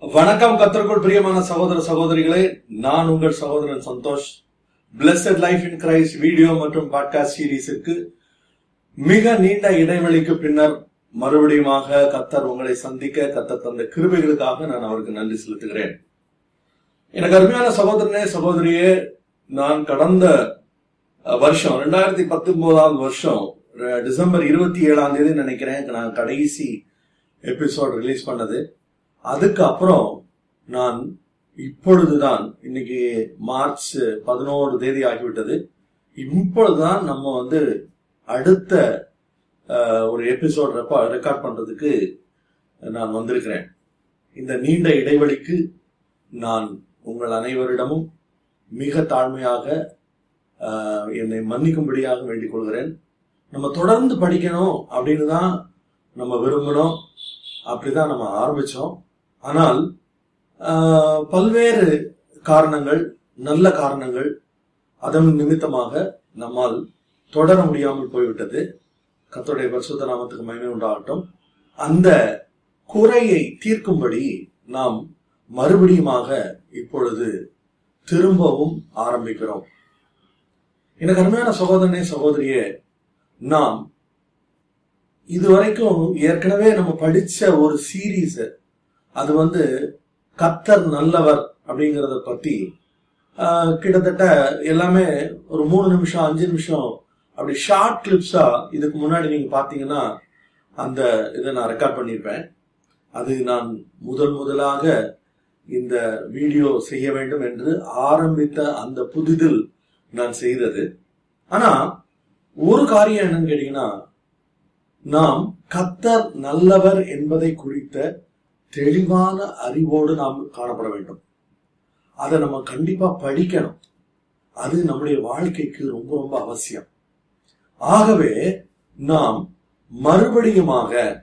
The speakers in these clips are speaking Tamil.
வணக்கம் கத்தருக்குள் பிரியமான சகோதர சகோதரிகளே நான் உங்கள் சகோதரன் Santhosh. Blessed life in Christ video மற்றும் பாட்காஸ்ட் சீரீஸுக்கு மிக நீண்ட இடைவெளிக்கு பின்னர் மறுபடியுமாக கத்தர் உங்களை சந்திக்க கத்தர் தந்த கிருபைகளுக்காக நான் அவருக்கு நன்றி செலுத்துகிறேன். எனக்கு அருமையான சகோதரனே சகோதரியே நான் கடந்த வருஷம் ரெண்டாயிரத்தி பத்தொன்பதாவது வருஷம் டிசம்பர் இருபத்தி ஏழாம் தேதி நினைக்கிறேன். நான் கடைசி எபிசோட் ரிலீஸ் பண்ணது. அதுக்கப்புறம் நான் இப்பொழுதுதான் இன்னைக்கு மார்ச் பதினோரு தேதி ஆகிவிட்டது. இப்பொழுதுதான் நம்ம வந்து அடுத்த ஒரு எபிசோட் ரெக்கார்ட் பண்றதுக்கு நான் வந்திருக்கிறேன். இந்த நீண்ட இடைவெளிக்கு நான் உங்கள் அனைவரிடமும் மிக தாழ்மையாக என்னை மன்னிக்கும்படியாக வேண்டிக் கொள்கிறேன். நம்ம தொடர்ந்து படிக்கணும் அப்படின்னு தான் நம்ம விரும்பணும் அப்படிதான் நம்ம ஆரம்பிச்சோம். ஆனால் பல்வேறு காரணங்கள் நல்ல காரணங்கள் அதன் நிமித்தமாக நம்மால் தொடர முடியாமல் போய்விட்டது. கத்தோடைய பரிசுத்த நாமத்துக்கு மகிமை உண்டாகட்டும். அந்த குறையை தீர்க்கும்படி நாம் மறுபடியுமாக இப்பொழுது திரும்பவும் ஆரம்பிக்கிறோம். எனக்கு அருமையான சகோதரனே சகோதரியே நாம் இதுவரைக்கும் ஏற்கனவே நம்ம படிச்ச ஒரு சீரீஸை அது வந்து கத்தர் நல்லவர் அப்படிங்கறத பத்தி கிட்டத்தட்ட எல்லாமே ஒரு மூணு நிமிஷம் அஞ்சு நிமிஷம் அப்படி ஷார்ட் கிளிப்ஸா இதுக்கு முன்னாடி நீங்க பாத்தீங்கன்னா அந்த இதை நான் ரெக்கார்ட் பண்ணியிருப்பேன் அது நான் முதல் முதலாக இந்த வீடியோ செய்ய வேண்டும் என்று ஆரம்பித்த அந்த புதிதில் நான் செய்தது. ஆனா ஒரு காரியம் என்னன்னு கேட்டீங்கன்னா நாம் கத்தர் நல்லவர் என்பதை குறித்த தெளிவான அறிவோடு நாம் காணப்பட வேண்டும். அதை நம்ம கண்டிப்பா படிக்கணும். அது நம்முடைய வாழ்க்கைக்கு ரொம்ப ரொம்ப அவசியம். ஆகவே நாம் மறுபடியுமாக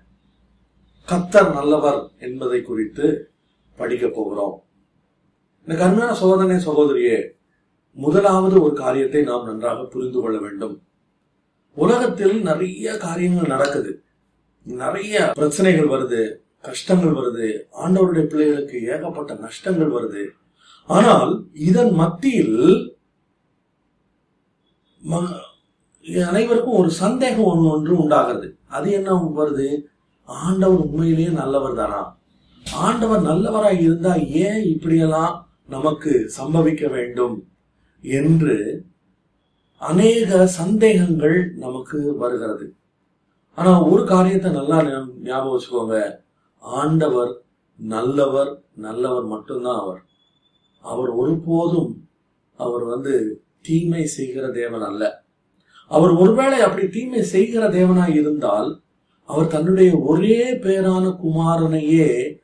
கத்தர் நல்லவர் என்பதை குறித்து படிக்க போகிறோம். எனக்கு அருமையான சோதனை சகோதரியே முதலாவது ஒரு காரியத்தை நாம் நன்றாக புரிந்து கொள்ள வேண்டும். உலகத்தில் நிறைய காரியங்கள் நடக்குது. நிறைய பிரச்சனைகள் வருது. கஷ்டங்கள் வருது ஆண்டவருடைய பிள்ளைகளுக்கு ஏகப்பட்ட நஷ்டங்கள் வருது. ஆனால் இதன் மத்தியில் ம- அனைவருக்கும் ஒரு சந்தேகம் ஒன்று ஒன்று உண்டாகிறது. அது என்ன வருது? ஆண்டவர் உண்மையிலேயே நல்லவர் தானா? ஆண்டவர் நல்லவராய் இருந்தா ஏன் இப்படியெல்லாம் நமக்கு சம்பவிக்க வேண்டும் என்று அநேக சந்தேகங்கள் நமக்கு வருகிறது. ஆனா ஒரு காரியத்தை நல்லா ஞாபகம் வச்சுக்கோங்க. ஆண்டவர் நல்லவர் நல்லவர் மட்டும்தான் அவர். அவர் ஒருபோதும் அவர் வந்து தீமை செய்கிற தேவன் அல்ல. அவர் ஒருவேளை அப்படி தீமை செய்கிற தேவனாய் இருந்தால் அவர் தன்னுடைய ஒரே பேரான குமாரனையே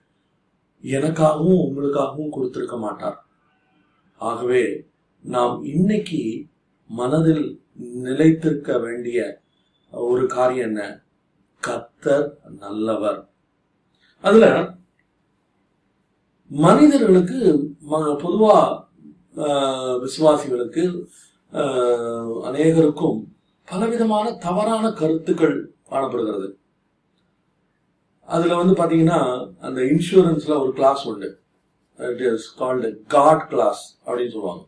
எனக்காகவும் உங்களுக்காகவும் கொடுத்திருக்க மாட்டார். ஆகவே நாம் இன்னைக்கு மனதில் நிலைத்திருக்க வேண்டிய ஒரு காரியம் என்ன? கத்தர் நல்லவர். அதுல மனிதர்களுக்கு ம- பொதுவா விசுவாசிகளுக்கு அநேகருக்கும் பலவிதமான தவறான கருத்துக்கள் காணப்படுகிறது. அதுல வந்து பாத்தீங்கன்னா அந்த இன்சூரன்ஸ்ல ஒரு கிளாஸ் உண்டு. It is called god clause அப்படின்னு சொல்லுவாங்க.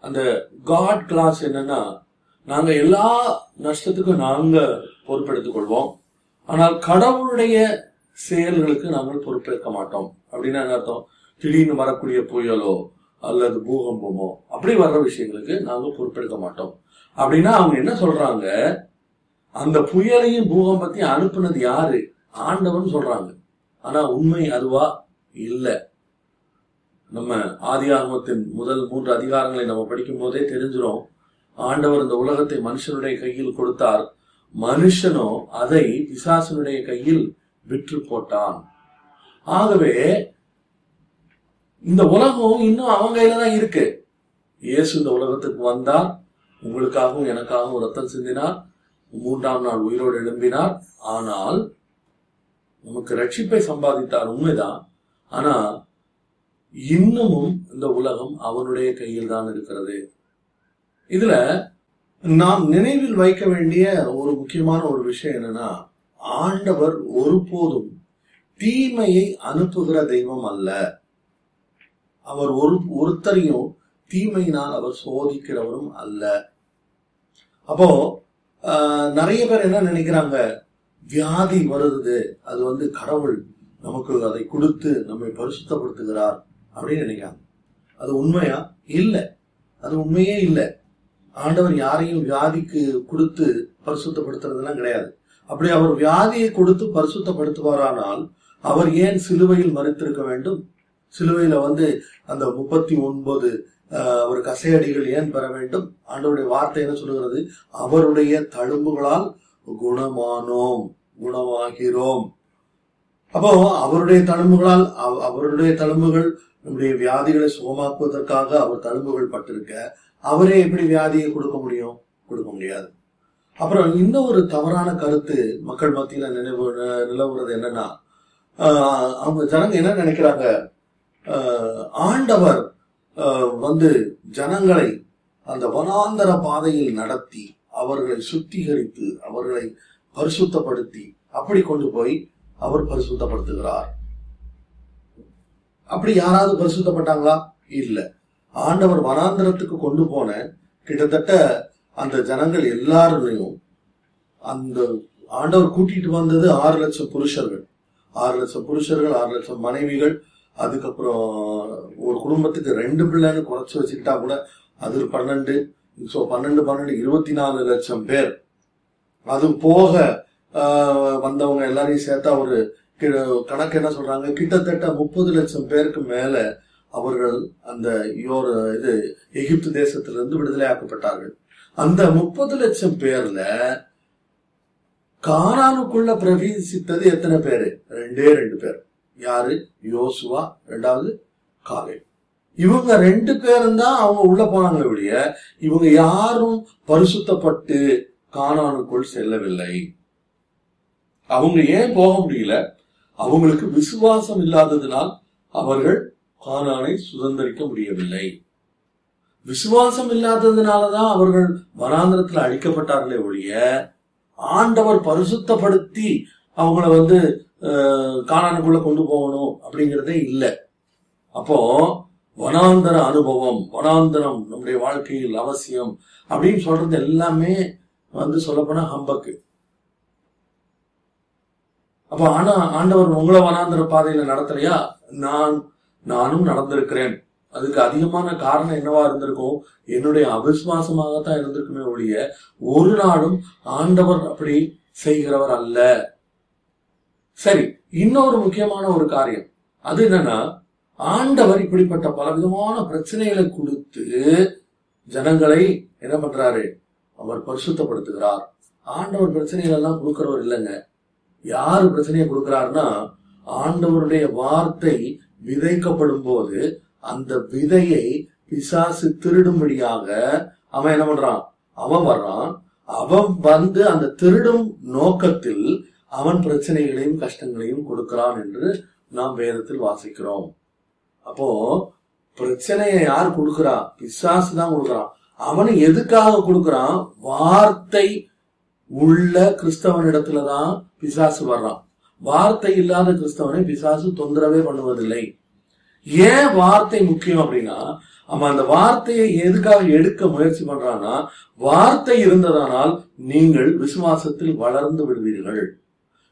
அந்த காட் கிளாஸ் என்னன்னா நாங்க எல்லா நஷ்டத்துக்கும் நாங்க பொறுப்பெடுத்துக் கொள்வோம். ஆனால் கடவுளுடைய செயல்களுக்கு நாங்கள் பொறுப்பேற்க மாட்டோம். அப்படின்னா என்ன அர்த்தம்? திடீர்னு வரக்கூடிய புயலோ அல்லது பூகம்பமோ அப்படி வர்ற விஷயங்களுக்கு நாங்கள் பொறுப்பெடுக்க மாட்டோம். அப்படின்னா அவங்க என்ன சொல்றாங்க? அந்த புயலையும் பூகம்பத்தையும் அனுப்புனது யாரு? ஆண்டவன் சொல்றாங்க. ஆனா உண்மை அதுவா? இல்ல. நம்ம ஆதியாகமத்தின் முதல் மூன்று அதிகாரங்களை நம்ம படிக்கும் போதே தெரிஞ்சிடும் ஆண்டவர் இந்த உலகத்தை மனுஷனுடைய கையில் கொடுத்தார். மனுஷனோ அதை பிசாசனுடைய கையில் விற்று போட்டான் ஆகவே இந்த உலகம் இன்னும் அவன் கையில தான் இருக்கு. இயேசு இந்த உலகத்துக்கு வந்தார் உங்களுக்காகவும் எனக்காகவும் ரத்தம் சிந்தினார். மூன்றாம் நாள் உயிரோடு எழும்பினார். ஆனால் நமக்கு ரட்சிப்பை சம்பாதித்தார். உண்மைதான். ஆனா இன்னமும் இந்த உலகம் அவனுடைய கையில் தான் இருக்கிறது. இதுல நாம் நினைவில் வைக்க வேண்டிய ஒரு முக்கியமான ஒரு விஷயம் என்னன்னா ஆண்டவர் ஒருபோதும் தீமையை அனுப்புகிற தெய்வம் அல்ல. அவர் ஒரு ஒருத்தரையும் தீமையினால் அவர் சோதிக்கிறவரும் அல்ல. அப்போ ஆஹ், நிறைய பேர் என்ன நினைக்கிறாங்க? வியாதி வருது. அது வந்து கடவுள் நமக்கு அதை கொடுத்து நம்மை பரிசுத்தப்படுத்துகிறார் அப்படின்னு நினைக்கிறாங்க. அது உண்மையா? இல்ல. அது உண்மையே இல்ல. ஆண்டவர் யாரையும் வியாதிக்கு கொடுத்து பரிசுத்தப்படுத்துறதுலாம் கிடையாது. அப்படி அவர் வியாதியை கொடுத்து பரிசுத்தப்படுத்துவாரானால் அவர் ஏன் சிலுவையில் மறைத்திருக்க வேண்டும்? சிலுவையில வந்து அந்த முப்பத்தி ஒன்பது ஒரு கசையடிகள் ஏன் பெற வேண்டும்? ஆண்டவருடைய வார்த்தை என்ன சொல்லுகிறது? அவருடைய தழும்புகளால் குணமானோம் குணமாகிறோம். அப்போ அவருடைய தழும்புகளால் அவருடைய தழும்புகள் நம்முடைய வியாதிகளை சுகமாக்குவதற்காக அவர் தழும்புகள் பட்டிருக்க அவரே எப்படி வியாதியை கொடுக்க முடியும்? கொடுக்க முடியாது. அப்புறம் இன்னும் ஒரு தவறான கருத்து மக்கள் மத்தியில நினைவு நிலவுறது என்னன்னா அவங்க ஜனங்க என்ன நினைக்கிறாங்க? ஆஹ் ஆண்டவர் ஆஹ் வந்து ஜனங்களை அந்த வனாந்தர பாதையில் நடத்தி அவர்களை சுத்திகரித்து அவர்களை பரிசுத்தப்படுத்தி அப்படி கொண்டு போய் அவர் பரிசுத்தப்படுத்துகிறார். அப்படி யாராவது பரிசுத்தப்பட்டாங்களா? இல்ல. ஆண்டவர் வனாந்தரத்துக்கு கொண்டு போன கிட்டத்தட்ட அந்த ஜனங்கள் எல்லாருமையும் அந்த ஆண்டவர் கூட்டிட்டு வந்தது ஆறு லட்சம் புருஷர்கள். ஆறு லட்சம் புருஷர்கள் ஆறு லட்சம் மனைவிகள் அதுக்கப்புறம் ஒரு குடும்பத்துக்கு ரெண்டு பிள்ளைன்னு குறைச்சு வச்சுக்கிட்டா கூட அது பன்னெண்டு ஸோ பன்னெண்டு பன்னெண்டு இருபத்தி நாலு லட்சம் பேர். அது போக வந்தவங்க எல்லாரையும் சேர்த்தா ஒரு கணக்கு என்ன சொல்றாங்க? கிட்டத்தட்ட முப்பது லட்சம் பேருக்கு மேல அவர்கள் அந்த யோர் இது எகிப்து தேசத்திலிருந்து விடுதலையாக்கப்பட்டார்கள் அந்த முப்பது லட்சம் பேர்ல கானானுக்குள்ள பிரவேசித்தது எத்தனை பேரு? ரெண்டே ரெண்டு பேர். யாரு? யோசுவா. ரெண்டாவது காலே இவங்க ரெண்டு பேரும் தான் அவங்க உள்ள போனாங்களே ஒழிய இவங்க யாரும் பரிசுத்தப்பட்டு காணானுக்குள் செல்லவில்லை. அவங்க ஏன் போக முடியல? அவங்களுக்கு விசுவாசம் இல்லாததினால் அவர்கள் காணானை சுதந்திரிக்க முடியவில்லை. விசுவாசம் இல்லாததுனாலதான் அவர்கள் வனாந்திரத்தில் அழிக்கப்பட்டார்களே ஒழிய ஆண்டவர் பரிசுத்தப்படுத்தி அவங்கள வந்து காணானுக்குள்ள கொண்டு போகணும் அப்படிங்கிறதே இல்லை. அப்போ வனாந்தர அனுபவம் வனாந்தரம் நம்முடைய வாழ்க்கையில் அவசியம் அப்படின்னு சொல்றது எல்லாமே வந்து சொல்லப்போனா ஹம்பக்கு. அப்ப ஆனா ஆண்டவர் உங்களை வனாந்தர பாதையில நடத்தலையா? நான் நானும் நடந்திருக்கிறேன். அதுக்கு அதிகமான காரணம் என்னவா இருந்திருக்கும்? என்னுடைய அவிசுவாசமாகத்தான் இருந்திருக்குமே ஒழிய ஒரு நாளும் ஆண்டவர் அப்படி செய்கிறவர் அல்ல. சரி இன்னொரு முக்கியமான ஒரு காரியம். அது என்னன்னா ஆண்டவர் இப்படிப்பட்ட பலவிதமான பிரச்சனைகளை கொடுத்து ஜனங்களை என்ன பண்றாரு? அவர் பரிசுத்தப்படுத்துகிறார். ஆண்டவர் பிரச்சனைகள் எல்லாம் கொடுக்கிறவர் இல்லைங்க. யாரு பிரச்சனையை கொடுக்கிறாருன்னா ஆண்டவருடைய வார்த்தை விதைக்கப்படும் போது அந்த விதையை பிசாசு திருடும்படியாக அவன் என்ன பண்றான்? அவன் வர்றான். அவன் வந்து அந்த திருடும் நோக்கத்தில் அவன் பிரச்சனைகளையும் கஷ்டங்களையும் கொடுக்கிறான் என்று நாம் வேதத்தில் வாசிக்கிறோம். அப்போ பிரச்சனையை யார் கொடுக்கிறா? பிசாசு தான் கொடுக்கறான். அவன் எதுக்காக கொடுக்கறான்? வார்த்தை உள்ள கிறிஸ்தவனிடத்துலதான் பிசாசு வர்றான். வார்த்தை இல்லாத கிறிஸ்தவனை பிசாசு தொந்தரவே பண்ணுவதில்லை. ஏன் வார்த்தை முக்கியம் அப்படின்னா அவன் அந்த வார்த்தையை எதுக்காக எடுக்க முயற்சி பண்றான்னா வார்த்தை இருந்ததானால் நீங்கள் விசுவாசத்தில் வளர்ந்து விடுவீர்கள்.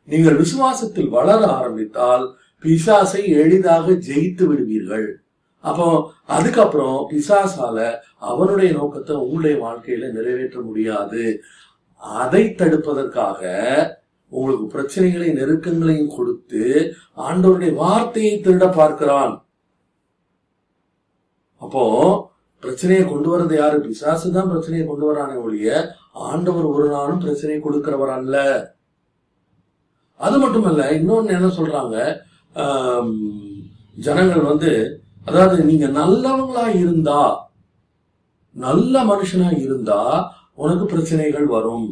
நீங்கள் விசுவாசத்தில் வளர ஆரம்பித்தால் பிசாசை எளிதாக ஜெயித்து விடுவீர்கள். அப்போ அதுக்கப்புறம் பிசாசால அவனுடைய நோக்கத்தை உங்களுடைய வாழ்க்கையில நிறைவேற்ற முடியாது. அதை தடுப்பதற்காக உங்களுக்கு பிரச்சனைகளை நெருக்கங்களையும் கொடுத்து ஆண்டவருடைய வார்த்தையை திருட பார்க்கிறான். அப்போ பிரச்சனையை கொண்டு வர்றது யாரு? பிசாசு தான் பிரச்சனையை கொண்டு வரானே ஒழிய ஆண்டவர் ஒரு நாளும் பிரச்சனையை கொடுக்கிறவர் அல்ல அது மட்டுமல்ல இன்னொன்னு என்ன சொல்றாங்க? ஜனங்கள் வந்து அதாவது நீங்க நல்லவங்களா இருந்தா நல்ல மனுஷனா இருந்தா உனக்கு பிரச்சனைகள் வரும்.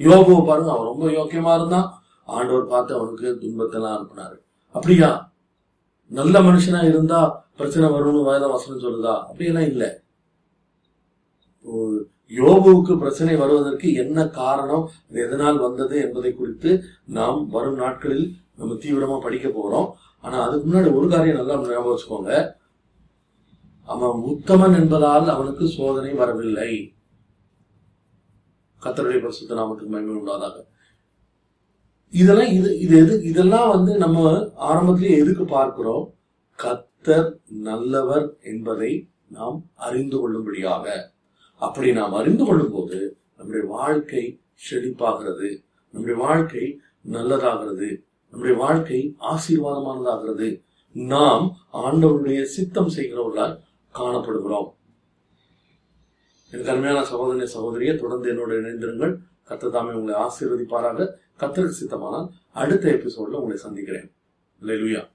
யோகோ பாருங்க அவன் ரொம்ப யோக்கியமா இருந்தான். ஆண்டவர் பார்த்து அவனுக்கு துன்பத்தெல்லாம் அனுப்புனாரு. அப்படியா? நல்ல மனுஷனா இருந்தா பிரச்சனை வரும்னு வேத வசனம் சொல்லுதா அப்படியெல்லாம் இல்ல. இப்போ யோபுவுக்கு பிரச்சனை வருவதற்கு என்ன காரணம் அது எதனால் வந்தது என்பதை குறித்து நாம் வரும் நாட்களில் நம்ம தீவிரமா படிக்க போறோம். ஆனா அதுக்கு முன்னாடி ஒரு காரியம் நல்லா ஞாபகம் வச்சுக்கோங்க. அவன் உத்தமன் என்பதால் அவனுக்கு சோதனை வரவில்லை. கத்தருடைய பரிசுத்த நாமத்துக்கு மயமே உண்டாதாக. இதெல்லாம் இது இது எது இதெல்லாம் வந்து நம்ம ஆரம்பத்திலேயே எதுக்கு பார்க்கிறோம்? கத்தர் நல்லவர் என்பதை நாம் அறிந்து கொள்ளும்படியாக. அப்படி நாம் அறிந்து கொள்ளும் போது நம்முடைய வாழ்க்கை செழிப்பாகிறது நம்முடைய வாழ்க்கை நல்லதாகிறது நம்முடைய வாழ்க்கை ஆசீர்வாதமானதாகிறது. நாம் ஆண்டவருடைய சித்தம் செய்கிறவர்களால் காணப்படுகிறோம். எனக்கு அருமையான சகோதரிய சகோதரியை தொடர்ந்து என்னோட இணைந்திருங்கள். கத்ததாமே உங்களை ஆசீர்வதிப்பாராக. கத்தருக்கு சித்தமானால் அடுத்த எபிசோட்ல உங்களை சந்திக்கிறேன். லெலுயா